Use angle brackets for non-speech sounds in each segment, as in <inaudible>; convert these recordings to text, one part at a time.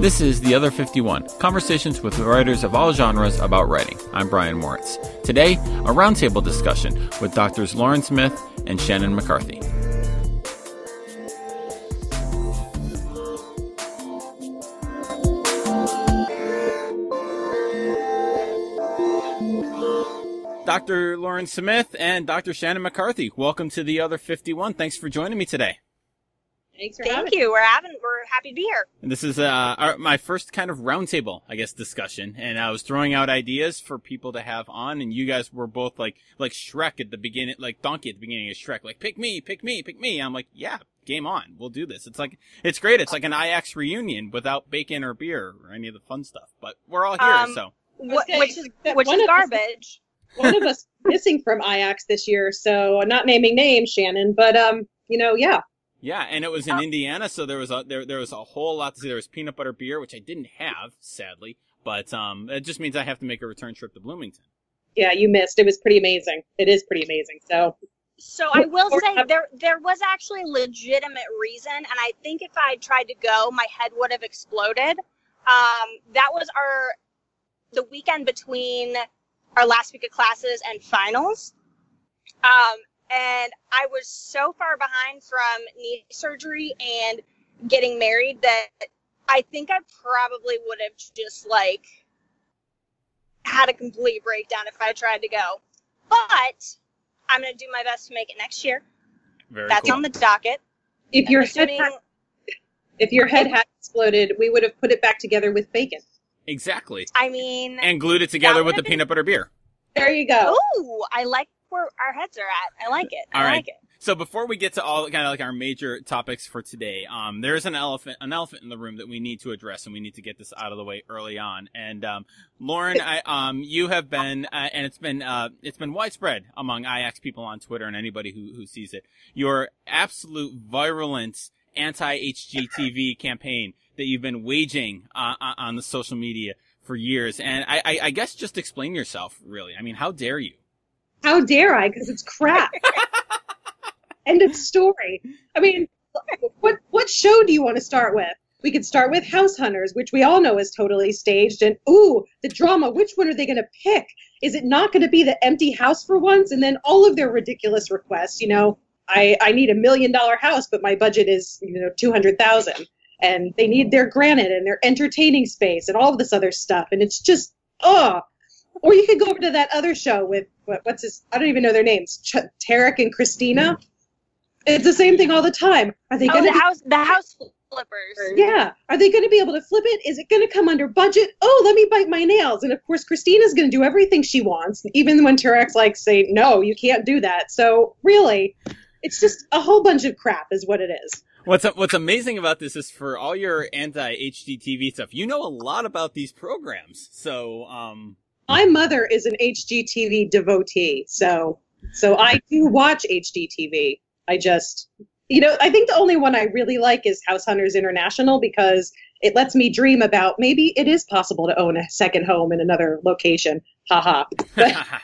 This is The Other 51 conversations with writers of all genres about writing. I'm Brian Moritz. Today, a roundtable discussion with doctors Lauren Smith and Shannon McCarthy. Dr. Lauren Smith and Dr. Shannon McCarthy, welcome to The Other 51. Thanks for joining me today. Thanks for Thank having you. We're having we're happy to be here. And this is uh, our, my first kind of roundtable, I guess, discussion. And I was throwing out ideas for people to have on, and you guys were both like, like Shrek at the beginning, like Donkey at the beginning of Shrek, like pick me, pick me, pick me. I'm like, yeah, game on, we'll do this. It's like, it's great. It's like an IACS reunion without bacon or beer or any of the fun stuff. But we're all here, Um, so Wh- Okay, which is which one is of garbage. One of us <laughs> missing from IACS this year, so not naming names, Shannon, but um, you know, yeah. Yeah. And it was in Indiana, so there was a there there was a whole lot to see. There was peanut butter beer, which I didn't have, sadly. But um, it just means I have to make a return trip to Bloomington. Yeah, you missed. It was pretty amazing. It is pretty amazing. So So I will say there there was actually legitimate reason, and I think if I had tried to go, my head would have exploded. Um, that was our the weekend between our last week of classes and finals. Um, and I was so far behind from knee surgery and getting married that I think I probably would have just like had a complete breakdown if I tried to go. But I'm gonna do my best to make it next year. Very That's cool. on the docket. if your head Assuming- had, if your head had exploded, we would have put it back together with bacon. exactly. I mean, and glued it together with the been- peanut butter beer. There you go. ooh, I like where our heads are at. I like it. I All right. like it. So before we get to all kind of like our major topics for today, um, there is an elephant, an elephant in the room that we need to address, and we need to get this out of the way early on. And um, Lauren, <laughs> I, um, you have been, uh, and it's been, uh, it's been widespread among IACS people on Twitter and anybody who who sees it. Your absolute virulent anti-HGTV campaign that you've been waging uh, uh, on the social media for years, and I, I, I guess just explain yourself, really. I mean, how dare you? How dare I? Because it's crap. <laughs> End of story. I mean, what what show do you want to start with? We could start with House Hunters, which we all know is totally staged, and ooh, the drama. Which one are they going to pick? Is it not going to be the empty house for once? And then all of their ridiculous requests. You know, I I need a million dollar house, but my budget is you know two hundred thousand, and they need their granite and their entertaining space and all of this other stuff, and it's just ugh. Or you could go over to that other show with what, what's his? I don't even know their names. Ch- Tarek and Christina. It's the same thing all the time. Are they Oh, going the to? house, the house flippers. Yeah. Are they going to be able to flip it? Is it going to come under budget? Oh, let me bite my nails. And of course, Christina's going to do everything she wants, even when Tarek's like, say, no, you can't do that. So really, it's just a whole bunch of crap, is what it is. What's what's amazing about this is for all your anti HGTV stuff, you know a lot about these programs. So, um, My mother is an HGTV devotee, so so I do watch HGTV. I just, you know, I think the only one I really like is House Hunters International because it lets me dream about maybe it is possible to own a second home in another location. Haha. <laughs>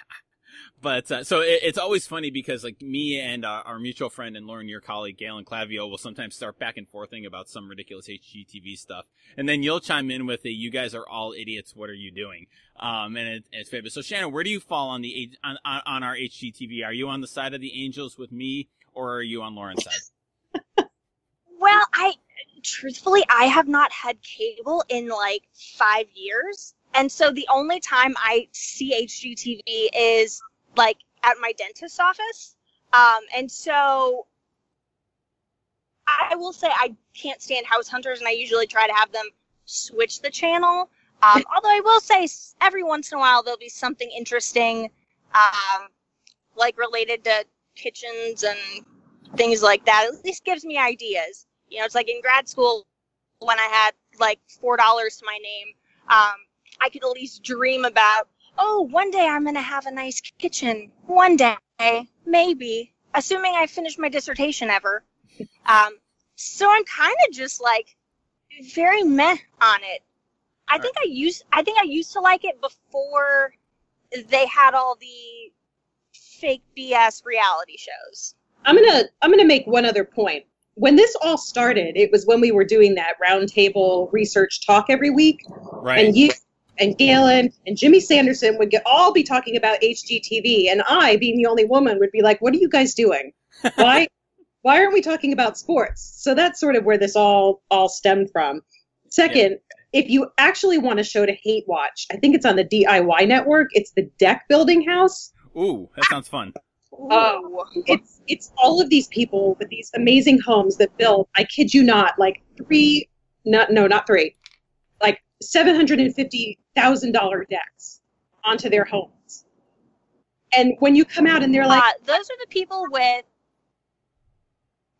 but uh, so it, it's always funny because like me and uh, our mutual friend and Lauren, your colleague Galen Clavio, will sometimes start back and forthing about some ridiculous HGTV stuff, and then you'll chime in with a "You guys are all idiots. What are you doing?" Um, and it, it's famous. So Shannon, where do you fall on the on, on on our HGTV? Are you on the side of the angels with me, or are you on Lauren's side? <laughs> Well, I truthfully I have not had cable in like five years, and so the only time I see HGTV is like at my dentist's office. Um, and so I will say I can't stand House Hunters, and I usually try to have them switch the channel. Um, <laughs> although I will say every once in a while there'll be something interesting, um, like related to kitchens and things like that. At least gives me ideas. You know, it's like in grad school when I had like four dollars to my name, um, I could at least dream about. Oh, one day I'm gonna have a nice kitchen. One day, maybe, assuming I finish my dissertation ever. Um, so I'm kind of just like very meh on it. I think I used I think I used to like it before they had all the fake BS reality shows. I'm gonna I'm gonna make one other point. when this all started, it was when we were doing that roundtable research talk every week, Right. and you and Galen and Jimmy Sanderson would get all be talking about HGTV, and I, being the only woman, would be like, "What are you guys doing? <laughs> Why, why aren't we talking about sports?" So that's sort of where this all all stemmed from. Second, if you actually want a show to hate watch, I think it's on the DIY network. It's the Deck Building House. Ooh, that sounds fun. Oh. It's it's all of these people with these amazing homes that build. I kid you not, like three, not no, not three, like seven hundred and fifty thousand dollar decks onto their homes. And when you come out and they're like, uh, those are the people with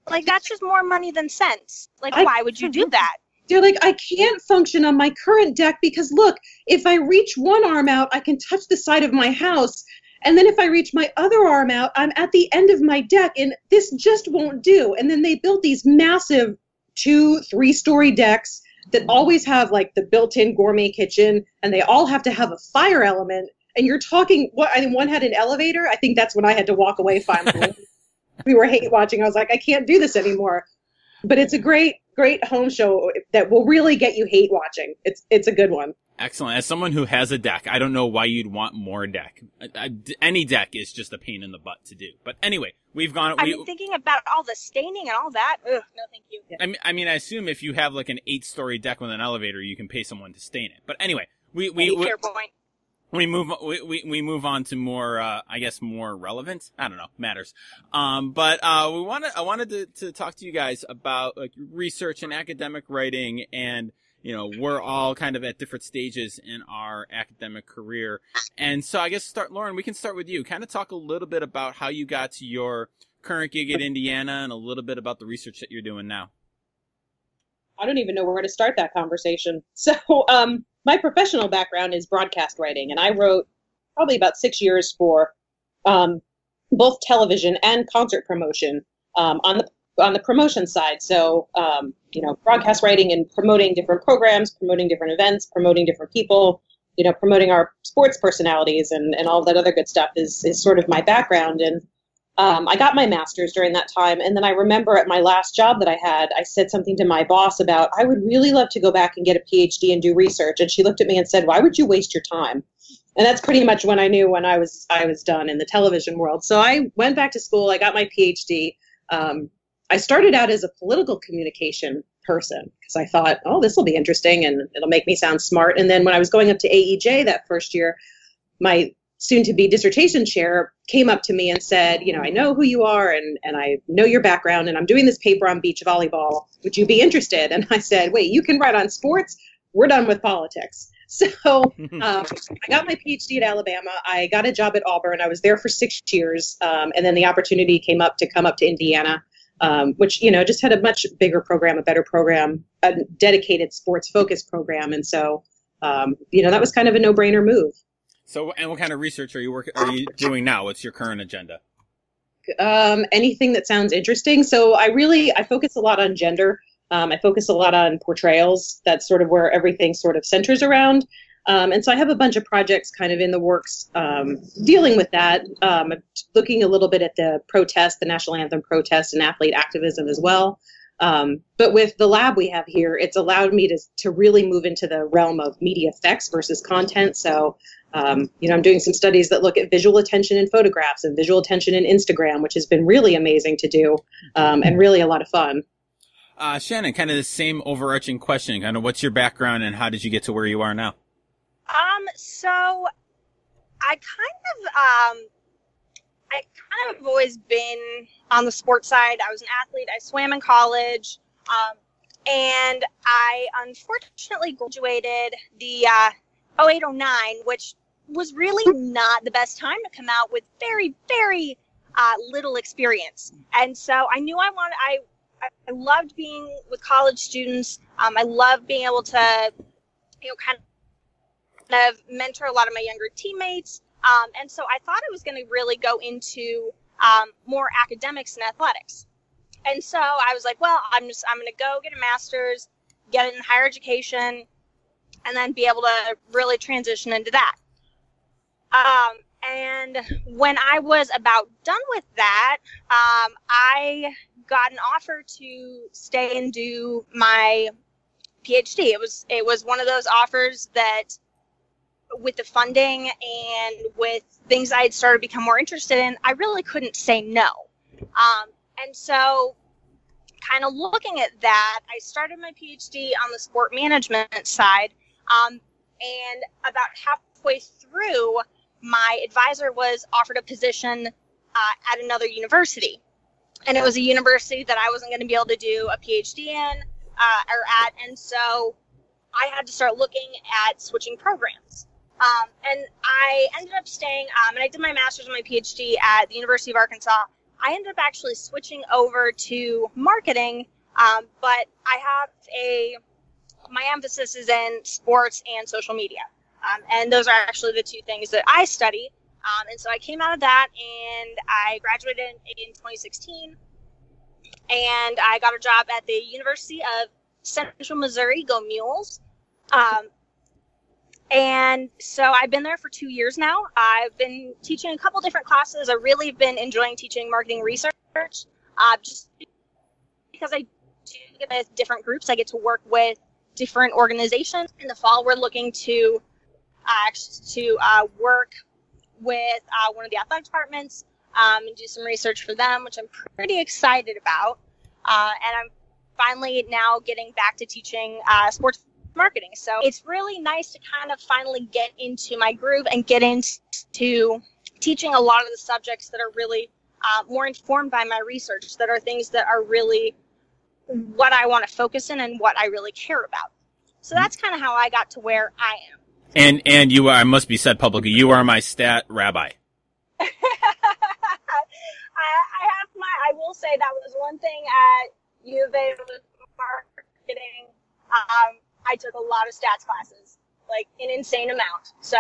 like that's just more money than sense. Like, I- why would you do that? they're like, I can't function on my current deck because look, if I reach one arm out, I can touch the side of my house. And then if I reach my other arm out, I'm at the end of my deck, and this just won't do. And then they built these massive two, three story decks that always have like the built in gourmet kitchen, and they all have to have a fire element. And you're talking, what? I think one had an elevator. I think that's when I had to walk away finally. <laughs> we were hate watching. I was like, I can't do this anymore. But it's a great, great home show that will really get you hate watching. It's it's a good one. Excellent. As someone who has a deck, I don't know why you'd want more deck. I- I- any deck is just a pain in the butt to do. But anyway, we've gone. I We, thinking about all the staining and all that. Ugh, no, thank you. I mean, I mean, I assume if you have like an eight-story deck with an elevator, you can pay someone to stain it. But anyway, we we we, we move we, we we move on to more uh I guess more relevant. I don't know, matters. Um but uh we wanted I wanted to to talk to you guys about like research and academic writing and you know, we're all kind of at different stages in our academic career. And so I guess start Lauren, we can start with you. Kind of talk a little bit about how you got to your current gig at Indiana and a little bit about the research that you're doing now. I don't even know where to start that conversation. <laughs> So, um, my professional background is broadcast writing, and I wrote probably about six years for um, both television and concert promotion um, on the on the promotion side. So, um, you know, broadcast writing and promoting different programs, promoting different events, promoting different people, you know, promoting our sports personalities and, and all that other good stuff is is sort of my background. And um, I got my master's during that time. And then I remember at my last job that I had, I said something to my boss about, I would really love to go back and get a PhD and do research. And she looked at me and said, Why would you waste your time? And that's pretty much when I knew when I was I was done in the television world. So I went back to school. I got my PhD. Um, I started out as a political communication person because I thought, oh, this will be interesting and it'll make me sound smart. And then when I was going up to AEJ that first year, my soon to be dissertation chair came up to me and said, you know, I know who you are and, and I know your background and I'm doing this paper on beach volleyball. Would you be interested? And I said, wait, you can write on sports? We're done with politics. <laughs> So <laughs> um, I got my PhD at Alabama. I got a job at Auburn. I was there for six years. Um, and then the opportunity came up to come up to Indiana, um, which, you know, just had a much bigger program, a better program, a dedicated sports focused program. And so, um, you know, that was kind of a no brainer move. So, and what kind of research are you working, are you doing now? What's your current agenda? um, anything that sounds interesting. So I really I focus a lot on gender. Um, I focus a lot on portrayals. That's sort of where everything sort of centers around. Um, and so I have a bunch of projects kind of in the works um, dealing with that. Um, looking a little bit at the protest, the national anthem protest, and athlete activism as well. Um, but with the lab we have here, it's allowed me to to really move into the realm of media effects versus content. So um, you know, I'm doing some studies that look at visual attention in photographs and visual attention in Instagram, which has been really amazing to do um, and really a lot of fun. Uh, Shannon, kind of the same overarching question. Kind of what's your background and how did you get to where you are now? Um, so I kind of um I kind of always been on the sports side. I was an athlete. I swam in college. Um, and I unfortunately graduated the uh, 0809, which was really not the best time to come out with very, very uh, little experience. And so I knew I wanted, I, I loved being with college students. Um, I loved being able to, you know, kind of mentor a lot of my younger teammates. Um, and so I thought I was going to really go into um, more academics and athletics. And so I was like, well, I'm just, I'm going to go get a master's, get in higher education, and then be able to really transition into that. Um, and when I was about done with that, um, I got an offer to stay and do my PhD. It was it was one of those offers that, with the funding and with things I had started to become more interested in, I really couldn't say no. Um, and so, kind of looking at that, I started my PhD on the sport management side. Um, and about halfway through, my advisor was offered a position uh, at another university. And it was a university that I wasn't going to be able to do a PhD in uh, or at. And so I had to start looking at switching programs. Um, and I ended up staying, um, and I did my master's and my PhD at the University of Arkansas. I ended up actually switching over to marketing, um, but I have a, my emphasis is in sports and social media. Um, and those are actually the two things that I study. Um, and so I came out of that and I graduated in, in 2016 and I got a job at the University of Central Missouri, Go Mules. Um, and so I've been there for two years now. I've been teaching a couple different classes. I really have been enjoying teaching marketing research, uh, just because I do get with different groups. I get to work with different organizations. In the fall, we're looking to uh, to uh, work with uh, one of the athletic departments um, and do some research for them, which I'm pretty excited about. Uh, and I'm finally now getting back to teaching uh, sports marketing. So it's really nice to kind of finally get into my groove and get into teaching a lot of the subjects that are really uh, more informed by my research, that are things that are really what I want to focus in and what I really care about. So that's kind of how I got to where I am. And and you are, I must be said publicly, you are my stat rabbi. <laughs> I, I have my. I will say that was one thing at U of A marketing. Um, I took a lot of stats classes, like an insane amount. So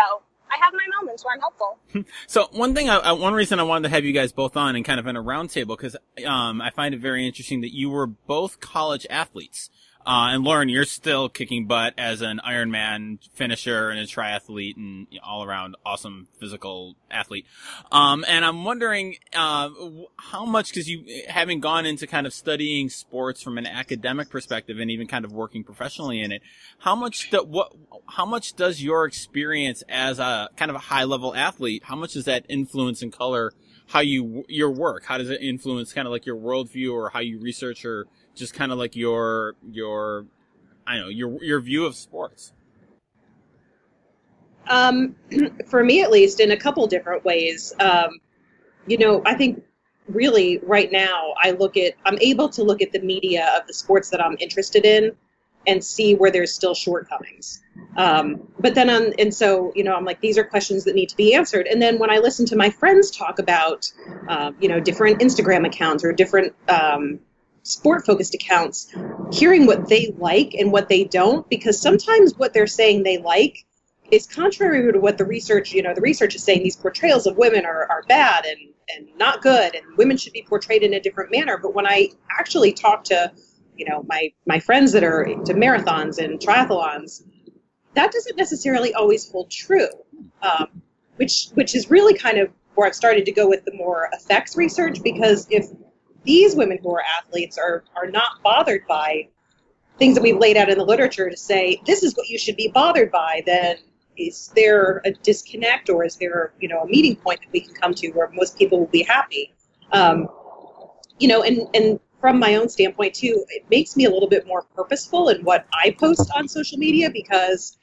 I have my moments where I'm helpful. <laughs> so one thing, I, one reason I wanted to have you guys both on and kind of in a roundtable because um, I find it very interesting that you were both college athletes. Uh, and Lauren, you're still kicking butt as an Ironman finisher and a triathlete and you know, all around awesome physical athlete. Um, and I'm wondering, uh, how much, cause you, having gone into kind of studying sports from an academic perspective and even kind of working professionally in it, how much, do, what, how much does your experience as a kind of a high level athlete, how much does that influence and color how you, your work? How does it influence kind of like your worldview or how you research or just kind of like your your I know your your view of sports. Um, <clears throat> for me, at least, in a couple different ways. Um, you know, I think really right now I look at I'm able to look at the media of the sports that I'm interested in and see where there's still shortcomings. Um, but then on and so you know I'm like these are questions that need to be answered. And then when I listen to my friends talk about uh, you know different Instagram accounts or different um, sport focused accounts hearing what they like and what they don't because sometimes what they're saying they like is contrary to what the research you know the research is saying these portrayals of women are, are bad and and not good and women should be portrayed in a different manner. But when i actually talk to you know my my friends that are into marathons and triathlons that doesn't necessarily always hold true um, which which is really kind of where i've started to go with the more effects research because if these women who are athletes are are not bothered by things that we've laid out in the literature to say this is what you should be bothered by, then is there a disconnect or is there you know a meeting point that we can come to where most people will be happy? Um, you know, and and from my own standpoint too, it makes me a little bit more purposeful in what I post on social media because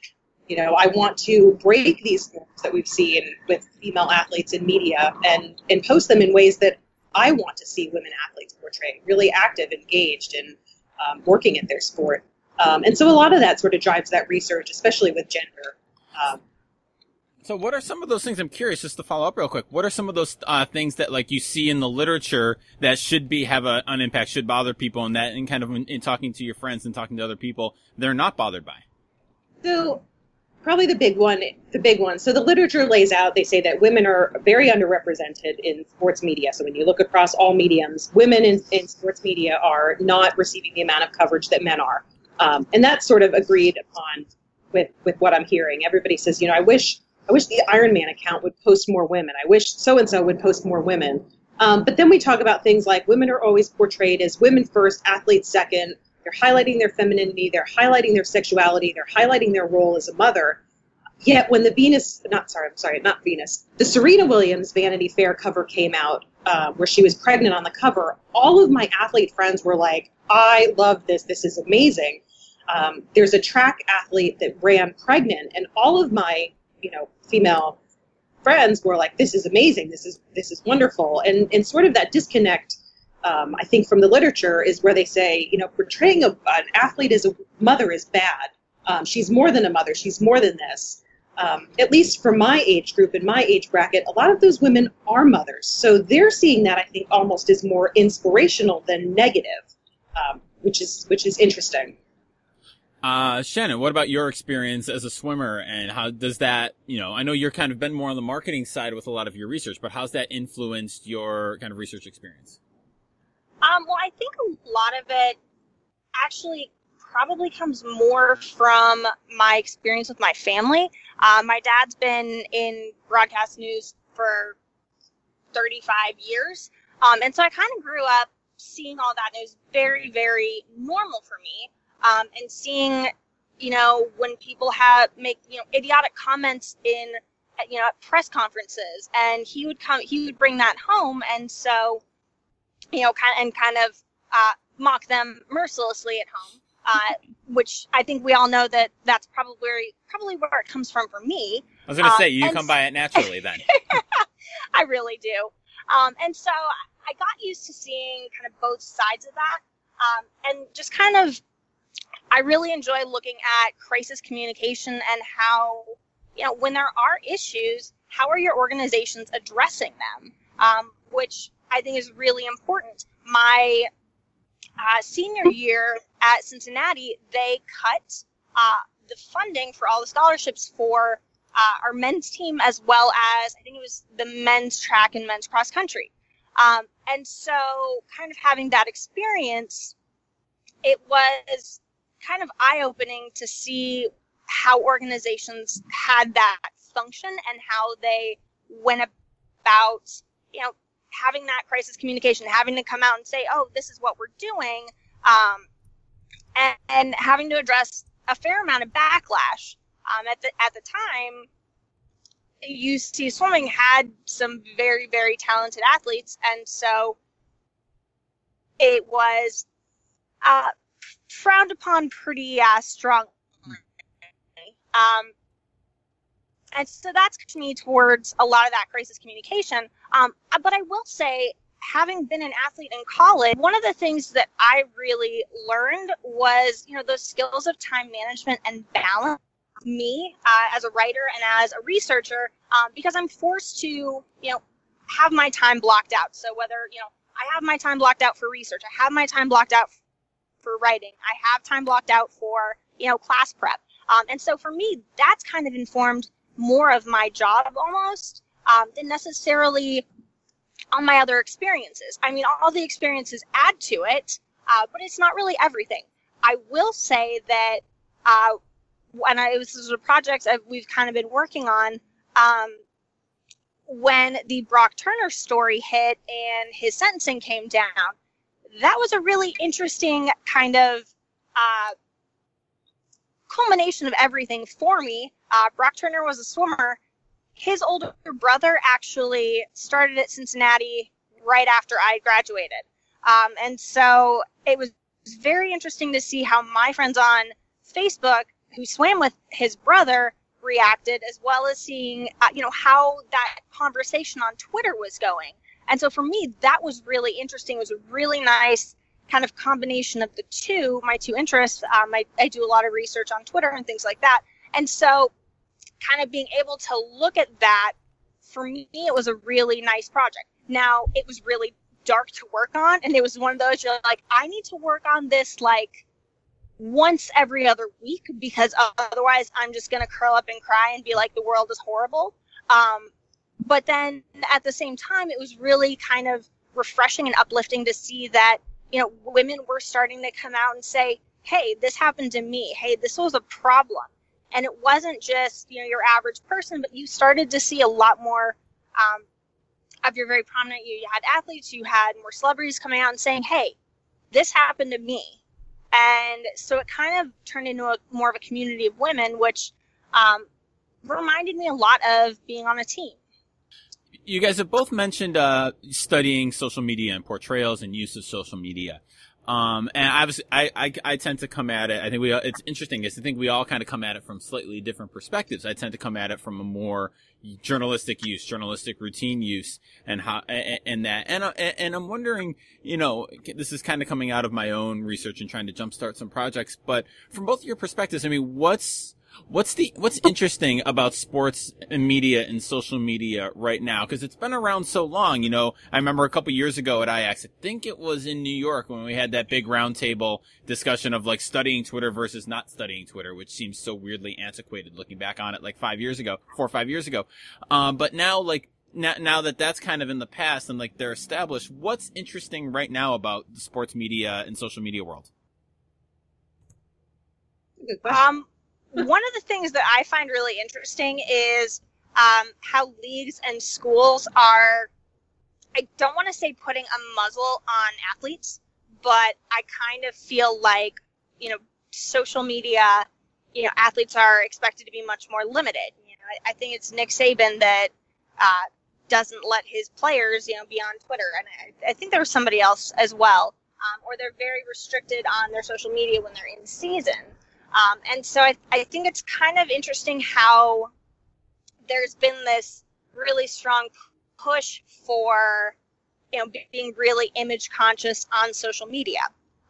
you know I want to break these norms that we've seen with female athletes in media and and post them in ways that I want to see women athletes portrayed, really active, engaged, and um, working at their sport. Um, and so a lot of that sort of drives that research, especially with gender. Um, so what are some of those things? I'm curious, just to follow up real quick. What are some of those uh, things that like you see in the literature that should be have a, an impact, should bother people, and that, and kind of in, in talking to your friends and talking to other people, they're not bothered by. So probably the big one the big one so the literature lays out they say that women are very underrepresented in sports media so when you look across all mediums women in, in sports media are not receiving the amount of coverage that men are um, and that's sort of agreed upon with with what i'm hearing everybody says you know i wish I wish the Ironman account would post more women. I wish so and so would post more women. Um, but then we talk about things like women are always portrayed as women first, athletes second. They're highlighting their femininity, they're highlighting their sexuality, they're highlighting their role as a mother. Yet when the Venus, not sorry, I'm sorry, not Venus, the Serena Williams Vanity Fair cover came out, uh, where she was pregnant on the cover, all of my athlete friends were like, I love this, this is amazing. Um, there's a track athlete that ran pregnant, and all of my, you know, female friends were like, "This is amazing. This is this is wonderful." And and sort of that disconnect, um, I think, from the literature is where they say, you know, portraying a, an athlete as a mother is bad. Um, she's more than a mother. She's more than this. Um, at least for my age group and my age bracket, a lot of those women are mothers. So they're seeing that I think almost as more inspirational than negative, um, which is which is interesting. Uh, Shannon, what about your experience as a swimmer and how does that, you know, I know you're kind of been more on the marketing side with a lot of your research, but how's that influenced your kind of research experience? Um, well, I think a lot of it actually probably comes more from my experience with my family. Uh, my dad's been in broadcast news for 35 years. Um, and so I kind of grew up seeing all that news very, very normal for me um, and seeing, you know, when people have make you know idiotic comments in you know at press conferences, and he would come, he would bring that home, and so, you know, kind and kind of uh, mock them mercilessly at home. Uh, <laughs> which I think we all know that that's probably where, probably where it comes from for me. I was going to um, say you come by it naturally then. <laughs> I really do. Um, and so I got used to seeing kind of both sides of that, um, and just kind of I really enjoy looking at crisis communication and how, you know, when there are issues, how are your organizations addressing them? Um, which I think is really important. My uh, senior year at Cincinnati, they cut uh, the funding for all the scholarships for uh, our men's team as well as I think it was the men's track and men's cross country. Um, and so, kind of having that experience, it was kind of eye opening to see how organizations had that function and how they went about, you know, having that crisis communication, having to come out and say, oh, this is what we're doing, um, and, and, having to address a fair amount of backlash. Um, at the at the time, UC Swimming had some very very talented athletes, and so it was uh, frowned upon pretty uh, strongly. Um, and so that's me towards a lot of that crisis communication. Um, uh, but I will say, having been an athlete in college, one of the things that I really learned was, you know, those skills of time management and balance. Me uh, as a writer and as a researcher, um, because I'm forced to, you know, have my time blocked out. So whether you know, I have my time blocked out for research, I have my time blocked out for writing. I have time blocked out for, you know, class prep. Um, and so for me, that's kind of informed more of my job almost um, than necessarily on my other experiences. I mean, all the experiences add to it, uh, but it's not really everything. I will say that uh, when I was, this is a project I've, we've kind of been working on. Um, when the Brock Turner story hit and his sentencing came down, that was a really interesting kind of uh, culmination of everything for me. Uh, Brock Turner was a swimmer. His older brother actually started at Cincinnati right after I graduated. Um, and so it was very interesting to see how my friends on Facebook who swam with his brother reacted, as well as seeing, uh, you know, how that conversation on Twitter was going. And so for me, that was really interesting. It was a really nice kind of combination of the two, my two interests. Um, I, I do a lot of research on Twitter and things like that. And so kind of being able to look at that, for me, it was a really nice project. Now, it was really dark to work on. And it was one of those you're like, I need to work on this like once every other week because otherwise I'm just going to curl up and cry and be like, the world is horrible. Um, but then at the same time, it was really kind of refreshing and uplifting to see that, you know, women were starting to come out and say, hey, this happened to me. Hey, this was a problem. And it wasn't just you know your average person, but you started to see a lot more um, of your very prominent. You, you had athletes, you had more celebrities coming out and saying, "Hey, this happened to me," and so it kind of turned into a more of a community of women, which um, reminded me a lot of being on a team. You guys have both mentioned uh, studying social media and portrayals and use of social media. Um, and I was, I, I, I tend to come at it. I think we, it's interesting is I think we all kind of come at it from slightly different perspectives. I tend to come at it from a more journalistic use, journalistic routine use, and how, and, and that. And, and I'm wondering, you know, this is kind of coming out of my own research and trying to jumpstart some projects, but from both your perspectives, I mean, what's, What's the what's interesting about sports and media and social media right now? Because it's been around so long. You know, I remember a couple years ago at IACS, I think it was in New York when we had that big roundtable discussion of like studying Twitter versus not studying Twitter, which seems so weirdly antiquated looking back on it, like five years ago, four or five years ago. Um, but now like now, now that that's kind of in the past and like they're established, what's interesting right now about the sports media and social media world? Um, one of the things that I find really interesting is um, how leagues and schools are, I don't want to say putting a muzzle on athletes, but I kind of feel like, you know, social media, you know, athletes are expected to be much more limited. You know, I, I think it's Nick Saban that uh, doesn't let his players, you know, be on Twitter. And I, I think there was somebody else as well. Um, or they're very restricted on their social media when they're in season. Um, and so I, I think it's kind of interesting how there's been this really strong push for you know being really image conscious on social media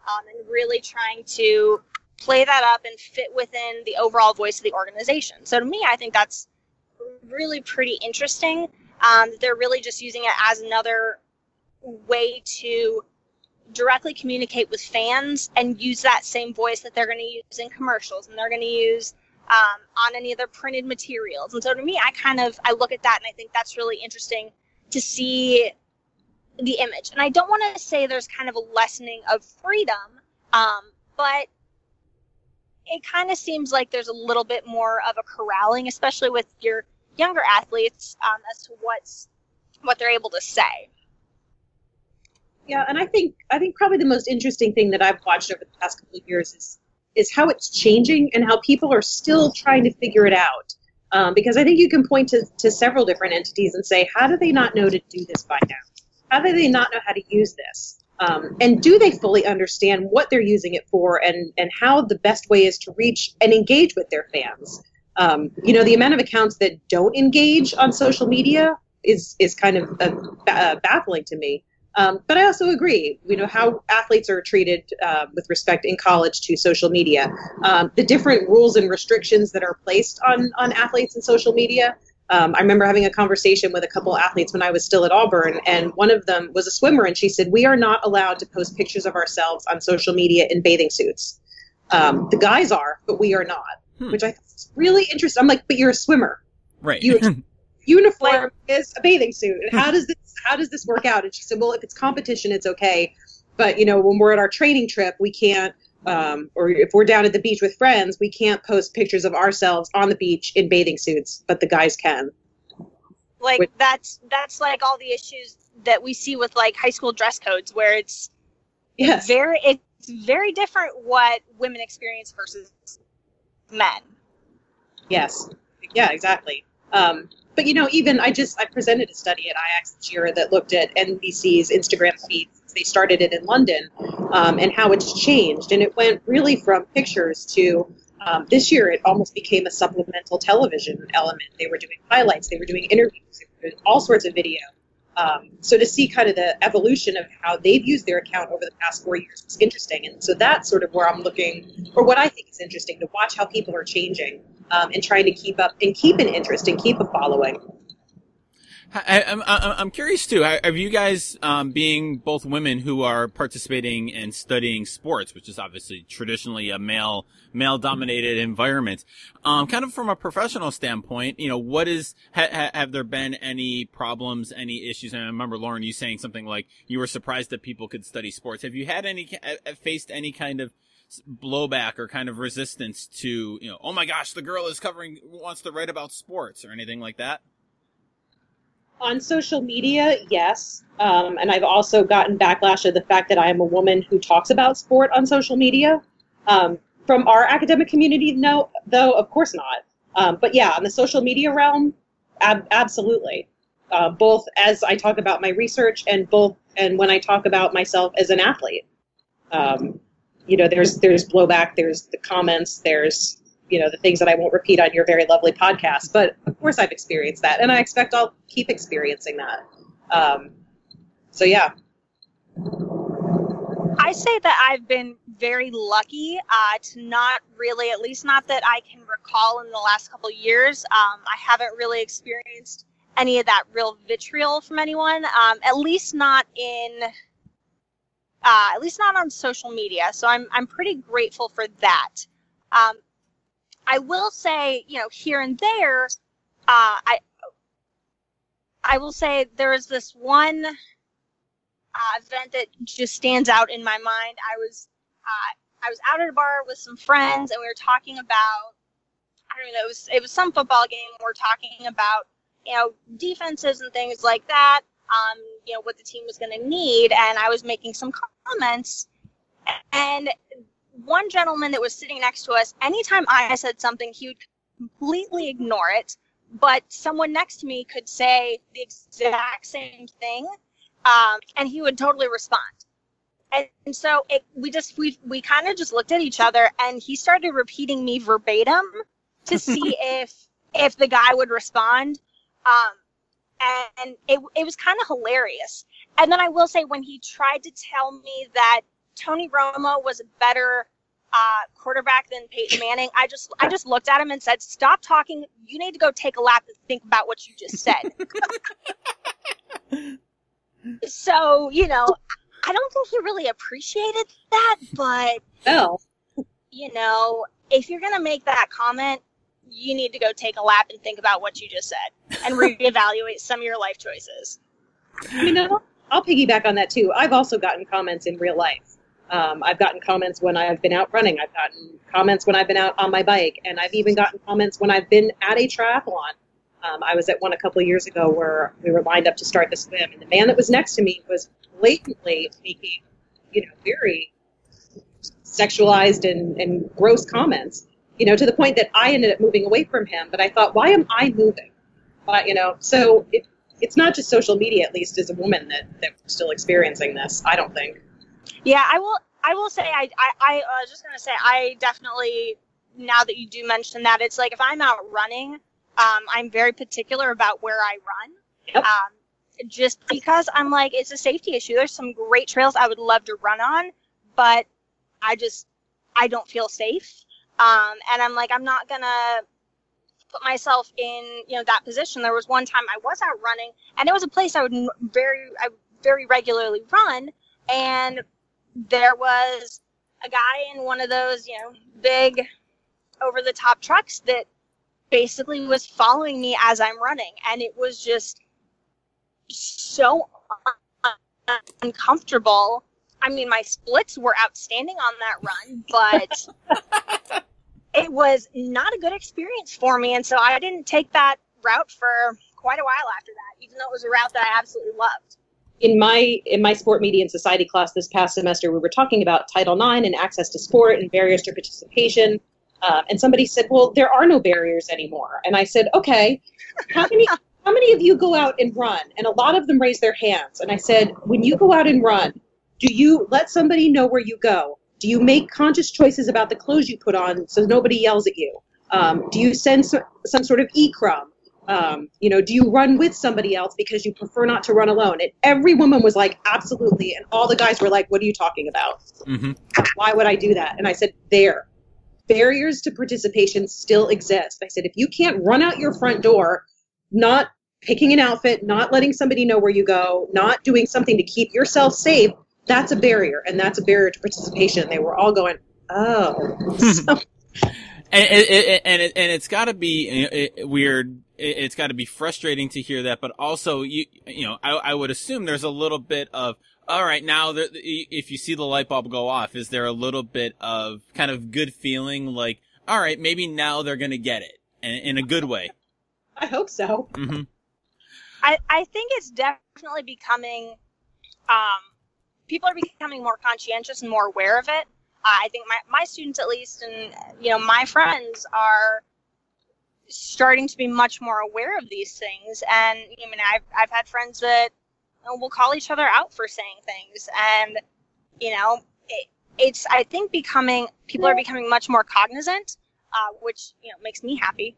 um, and really trying to play that up and fit within the overall voice of the organization. So to me i think that's really pretty interesting. Um, they're really just using it as another way to directly communicate with fans and use that same voice that they're going to use in commercials and they're going to use um, on any of their printed materials. And so to me, I kind of I look at that and I think that's really interesting to see the image. And I don't want to say there's kind of a lessening of freedom, um, but it kind of seems like there's a little bit more of a corralling, especially with your younger athletes, um, as to what's what they're able to say. Yeah, and I think I think probably the most interesting thing that I've watched over the past couple of years is is how it's changing and how people are still trying to figure it out. Um, because I think you can point to, to several different entities and say, how do they not know to do this by now? How do they not know how to use this? Um, and do they fully understand what they're using it for and, and how the best way is to reach and engage with their fans? Um, you know, the amount of accounts that don't engage on social media is, is kind of uh, baffling to me. Um, but I also agree, you know, how athletes are treated uh, with respect in college to social media, um, the different rules and restrictions that are placed on on athletes and social media. Um, I remember having a conversation with a couple athletes when I was still at Auburn, and one of them was a swimmer, and she said, "We are not allowed to post pictures of ourselves on social media in bathing suits. Um, the guys are, but we are not." Hmm. Which I thought was really interesting. I'm like, "But you're a swimmer, right? You <laughs> uniform is a bathing suit. And how does this how does this work out? And she said, well, if it's competition, it's okay. But you know, when we're at our training trip, we can't. Um, or if we're down at the beach with friends, we can't post pictures of ourselves on the beach in bathing suits, but the guys can. Like Which, that's that's like all the issues that we see with like high school dress codes, where it's yes. very it's very different what women experience versus men. Yes. Yeah, exactly. Um, but you know, even I just I presented a study at IACS this year that looked at NBC's Instagram feeds. They started it in London, um, and how it's changed, and it went really from pictures to um, this year. It almost became a supplemental television element. They were doing highlights, they were doing interviews, they were doing all sorts of video. Um, so to see kind of the evolution of how they've used their account over the past four years was interesting, and so that's sort of where I'm looking, or what I think is interesting to watch how people are changing um, and trying to keep up and keep an interest and keep a following. I, am I'm, I'm curious too. Have you guys, um, being both women who are participating and studying sports, which is obviously traditionally a male male dominated environment, um, kind of from a professional standpoint, you know, what is ha, have there been any problems, any issues? And I remember Lauren, you saying something like you were surprised that people could study sports. Have you had any faced any kind of blowback or kind of resistance to, you know, oh my gosh, the girl is covering, wants to write about sports or anything like that? On social media, yes. Um, and I've also gotten backlash of the fact that I am a woman who talks about sport on social media. Um, from our academic community, no, though, of course not. Um, but yeah, on the social media realm, ab- absolutely. Uh, both as I talk about my research and both and when I talk about myself as an athlete. Um, you know, there's there's blowback, there's the comments, there's you know the things that I won't repeat on your very lovely podcast. But of course, I've experienced that, and I expect I'll keep experiencing that. Um, so yeah. I say that I've been very lucky uh, to not really, at least not that I can recall in the last couple years. Um, I haven't really experienced any of that real vitriol from anyone. Um, at least not in, uh, at least not on social media. So I'm I'm pretty grateful for that. Um, I will say, you know, here and there, uh, I I will say there is this one uh, event that just stands out in my mind. I was uh, I was out at a bar with some friends, and we were talking about I don't know it was it was some football game. We are talking about you know defenses and things like that. Um, you know what the team was going to need, and I was making some comments, and one gentleman that was sitting next to us, anytime I said something, he would completely ignore it. But someone next to me could say the exact same thing, um, and he would totally respond. And, and so it, we just we we kind of just looked at each other, and he started repeating me verbatim to <laughs> see if if the guy would respond. Um, and it it was kind of hilarious. And then I will say when he tried to tell me that Tony Romo was a better uh, quarterback than Peyton Manning, I just I just looked at him and said, "Stop talking. You need to go take a lap and think about what you just said." <laughs> so you know, I don't think he really appreciated that, but well, you know, if you're gonna make that comment, you need to go take a lap and think about what you just said and reevaluate some of your life choices. You know, I'll piggyback on that too. I've also gotten comments in real life. Um, I've gotten comments when I've been out running. I've gotten comments when I've been out on my bike, and I've even gotten comments when I've been at a triathlon. Um, I was at one a couple of years ago where we were lined up to start the swim, and the man that was next to me was blatantly making, you know, very sexualized and, and gross comments, you know, to the point that I ended up moving away from him. But I thought, why am I moving? But, you know, so it, it's not just social media, at least as a woman, that, that we're still experiencing this, I don't think. Yeah, I will. I will say, I, I, I was just gonna say, I definitely, now that you do mention that, it's like if I'm out running, um, I'm very particular about where I run. Yep. Um, just because I'm like, it's a safety issue. There's some great trails I would love to run on, but I just, I don't feel safe. Um, and I'm like, I'm not gonna put myself in, you know, that position. There was one time I was out running, and it was a place I would very, I very regularly run, and there was a guy in one of those, you know, big over the top trucks that basically was following me as I'm running. And it was just so uncomfortable. I mean, my splits were outstanding on that run, but <laughs> it was not a good experience for me. And so I didn't take that route for quite a while after that, even though it was a route that I absolutely loved in my in my sport media and society class this past semester, we were talking about Title IX and access to sport and barriers to participation. Uh, and somebody said, "Well, there are no barriers anymore." And I said, "Okay, how many how many of you go out and run?" And a lot of them raised their hands. And I said, "When you go out and run, do you let somebody know where you go? Do you make conscious choices about the clothes you put on so nobody yells at you? Um, do you send some, some sort of e-crumb? Um, you know, do you run with somebody else because you prefer not to run alone? And every woman was like, absolutely. And all the guys were like, what are you talking about? Mm-hmm. Why would I do that? And I said, there. Barriers to participation still exist. I said, if you can't run out your front door, not picking an outfit, not letting somebody know where you go, not doing something to keep yourself safe, that's a barrier. And that's a barrier to participation. They were all going, oh. <laughs> so, and it, and it, and it's got to be weird. It's got to be frustrating to hear that, but also you you know I, I would assume there's a little bit of All right, now the, if you see the light bulb go off, is there a little bit of kind of good feeling, like, all right, maybe now they're gonna get it in, in a good way? I hope so. hmm I, I think it's definitely becoming, um, people are becoming more conscientious and more aware of it. Uh, I think my, my students, at least, and you know, my friends are starting to be much more aware of these things. And I mean, I've I've had friends that you know, will call each other out for saying things, and you know, it, it's I think becoming people are becoming much more cognizant, uh, which you know makes me happy.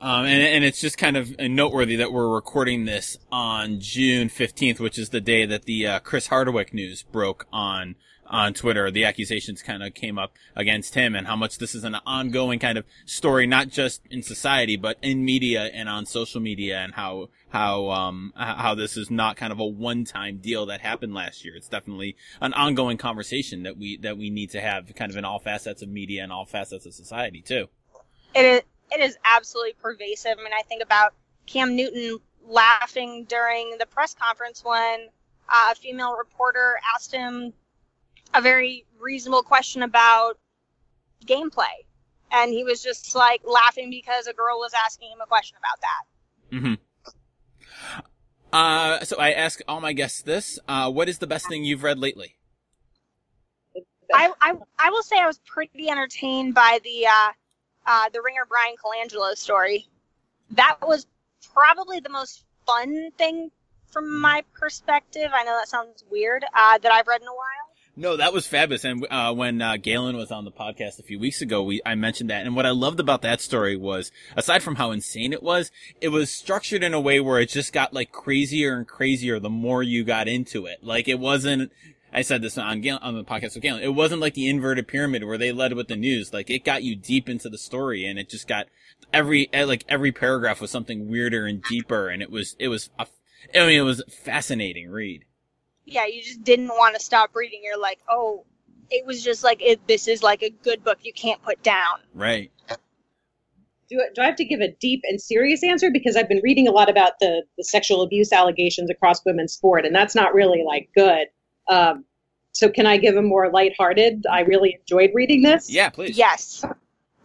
Um, and, and it's just kind of noteworthy that we're recording this on June 15th, which is the day that the uh, Chris Hardwick news broke on on Twitter. The accusations kind of came up against him and how much this is an ongoing kind of story, not just in society, but in media and on social media and how, how, um, how this is not kind of a one-time deal that happened last year. It's definitely an ongoing conversation that we, that we need to have kind of in all facets of media and all facets of society too. it is it is absolutely pervasive. I mean, I think about Cam Newton laughing during the press conference when uh, a female reporter asked him a very reasonable question about gameplay, and he was just like laughing because a girl was asking him a question about that. hmm Uh, so I ask all my guests this, uh, what is the best thing you've read lately? I, I I will say I was pretty entertained by the uh, uh, the Ringer Bryan Colangelo story. That was probably the most fun thing from my perspective. I know that sounds weird uh, that I've read in a while. No, that was fabulous. And uh, when uh, Galen was on the podcast a few weeks ago, we I mentioned that. And what I loved about that story was, aside from how insane it was, it was structured in a way where it just got like crazier and crazier the more you got into it. Like it wasn't. I said this on Galen, on the podcast with Galen. It wasn't like the inverted pyramid where they led with the news. Like it got you deep into the story, and it just got every eh, like every paragraph was something weirder and deeper, and it was it was a, I mean it was a fascinating read. Yeah, you just didn't want to stop reading. You're like, oh, it was just like it, this is like a good book you can't put down. Right. Do, I- do I have to give a deep and serious answer? Because I've been reading a lot about the, the sexual abuse allegations across women's sport, and that's not really like good. Um, so can I give a more lighthearted? I really enjoyed reading this. Yeah, please. Yes.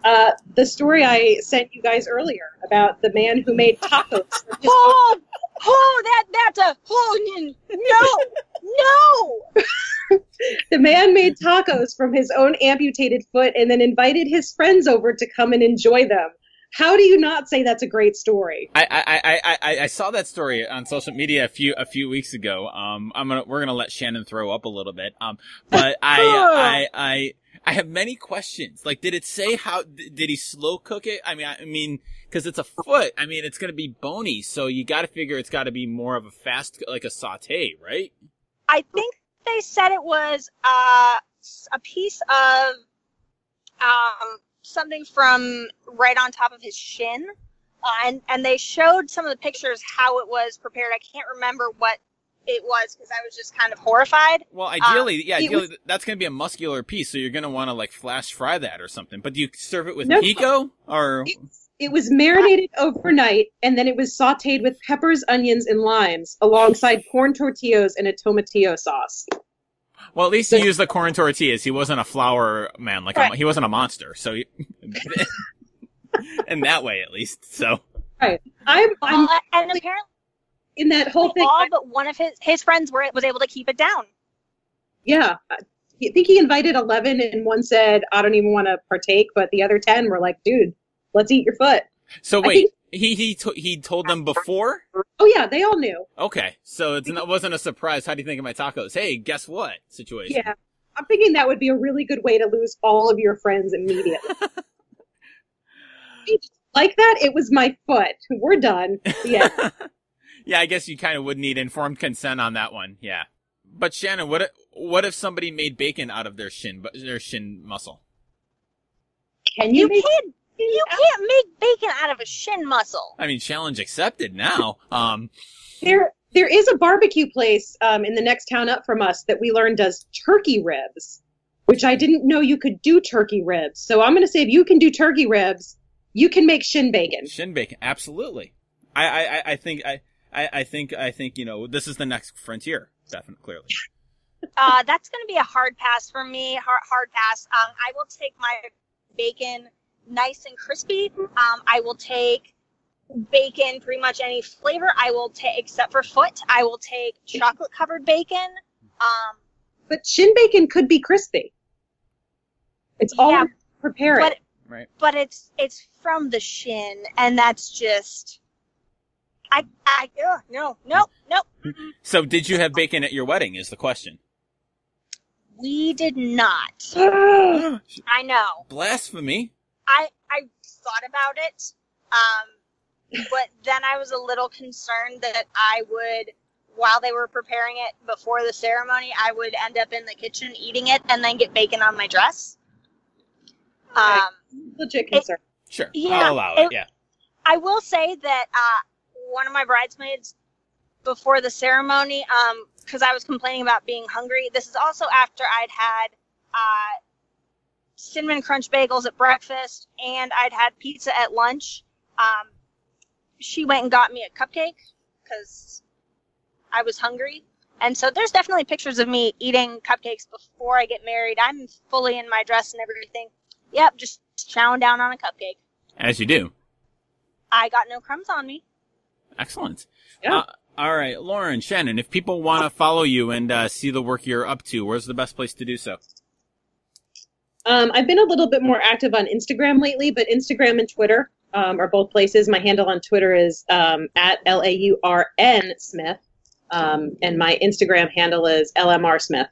Uh, the story I sent you guys earlier about the man who made tacos. <laughs> Oh, oh, that that's a oh no, no. <laughs> the man made tacos from his own amputated foot and then invited his friends over to come and enjoy them. How do you not say that's a great story? I, I, I, I, I saw that story on social media a few a few weeks ago. Um, I'm gonna we're gonna let Shannon throw up a little bit. Um, but <laughs> I I I I have many questions. Like, did it say how did he slow cook it? I mean, I, I mean, because it's a foot. I mean, it's gonna be bony, so you got to figure it's got to be more of a fast, like a saute, right? I think they said it was uh, a piece of um, something from right on top of his shin, uh, and and they showed some of the pictures how it was prepared. I can't remember what it was because I was just kind of horrified. Well, ideally, yeah, it ideally that's gonna be a muscular piece, so you're gonna want to like flash fry that or something. But do you serve it with No. pico or? It was marinated overnight and then it was sauteed with peppers, onions, and limes alongside corn tortillas and a tomatillo sauce. Well, at least he used the corn tortillas. He wasn't a flour man, like a, he wasn't a monster. So, he, <laughs> in that way, at least. So, I'm, I'm Uh, and apparently, in that whole thing. all but one of his his friends were was able to keep it down. Yeah. I think he invited 11 and one said, I don't even want to partake, but the other 10 were like, dude, let's eat your foot. so I wait, think- he he to, he told them before. Oh, yeah, they all knew. Okay, so it's, it wasn't a surprise. How do you think of my tacos? Hey, guess what? Situation. Yeah. I'm thinking that would be a really good way to lose all of your friends immediately. <laughs> like that, it was my foot. We're done. Yeah. <laughs> yeah, I guess you kind of would need informed consent on that one. Yeah. But Shannon, what if, what if somebody made bacon out of their shin, but their shin muscle? Can You you make can't you can't make bacon out of a shin muscle. I mean, challenge accepted now. Um, there? There is a barbecue place um, in the next town up from us that we learned does turkey ribs, which I didn't know you could do turkey ribs. So I'm going to say if you can do turkey ribs, you can make shin bacon. Shin bacon, absolutely. I, I, I- I think, I, I, I think, I think, you know, this is the next frontier. definitely, clearly. Uh, that's going to be a hard pass for me. Hard, hard pass. Um, I will take my bacon nice and crispy. Um, I will take bacon, pretty much any flavor. I will take, except for foot, I will take chocolate covered bacon. Um, But shin bacon could be crispy. It's all Yeah, prepare but. Right. but it's it's from the shin, and that's just. I I ugh, no no no. So, did you have bacon at your wedding? Is the question. We did not. <gasps> I know. Blasphemy. I I thought about it, um, but then I was a little concerned that I would, while they were preparing it before the ceremony, I would end up in the kitchen eating it and then get bacon on my dress. Um, Legit concern. Sure, Yeah, I'll allow it. it- Yeah. I will say that uh, one of my bridesmaids before the ceremony, because I was complaining about being hungry. This is also after I'd had uh, cinnamon crunch bagels at breakfast and I'd had pizza at lunch. Um, she went and got me a cupcake because I was hungry. And so there's definitely pictures of me eating cupcakes before I get married. I'm fully in my dress and everything. Yep, just chowing down on a cupcake. As you do. I got no crumbs on me. Excellent. Yeah. Uh, all right, Lauren, Shannon, if people want to follow you and uh, see the work you're up to, where's the best place to do so? Um, I've been a little bit more active on Instagram lately, but Instagram and Twitter um, are both places. My handle on Twitter is um, at L A U R N Smith, um, and my Instagram handle is LMR Smith.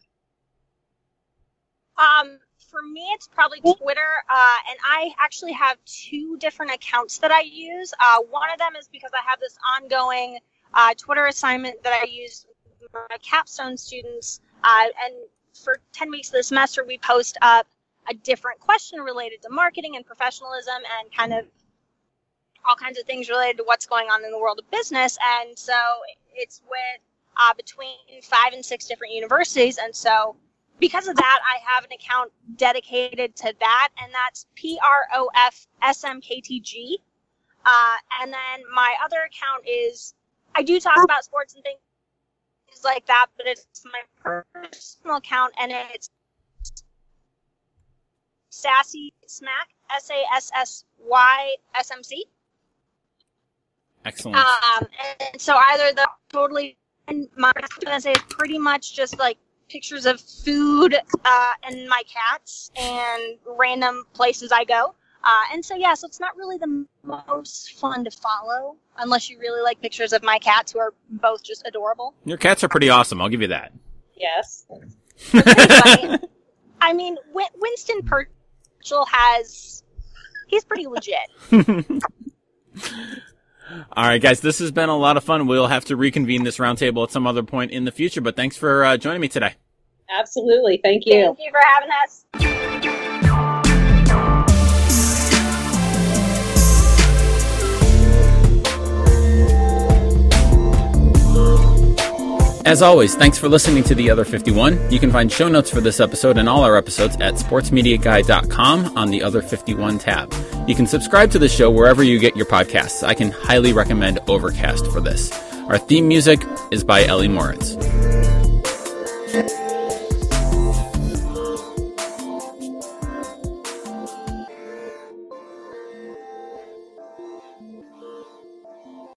Um, for me, it's probably Twitter, uh, and I actually have two different accounts that I use. Uh, one of them is because I have this ongoing uh, Twitter assignment that I use with my capstone students, uh, and for 10 weeks of the semester, we post up a different question related to marketing and professionalism and kind of all kinds of things related to what's going on in the world of business. And so it's with uh, between five and six different universities, and so because of that, I have an account dedicated to that, and that's P R O F S M K T G. Uh, and then my other account is I do talk about sports and things like that, but it's my personal account, and it's Sassy Smack S A S S Y S M C. Excellent. Um, and so either the totally and my gonna say is pretty much just like pictures of food uh, and my cats and random places I go. Uh, and so yeah, so it's not really the most fun to follow unless you really like pictures of my cats who are both just adorable. Your cats are pretty awesome. I'll give you that. Yes. <laughs> I mean, Winston Winston Churchill has he's pretty legit. <laughs> All right, guys, this has been a lot of fun. We'll have to reconvene this roundtable at some other point in the future, but thanks for uh, joining me today. Absolutely. Thank you. Thank you for having us. As always, thanks for listening to The Other 51. You can find show notes for this episode and all our episodes at sportsmediaguy.com on the Other 51 tab. You can subscribe to the show wherever you get your podcasts. I can highly recommend Overcast for this. Our theme music is by Ellie Moritz.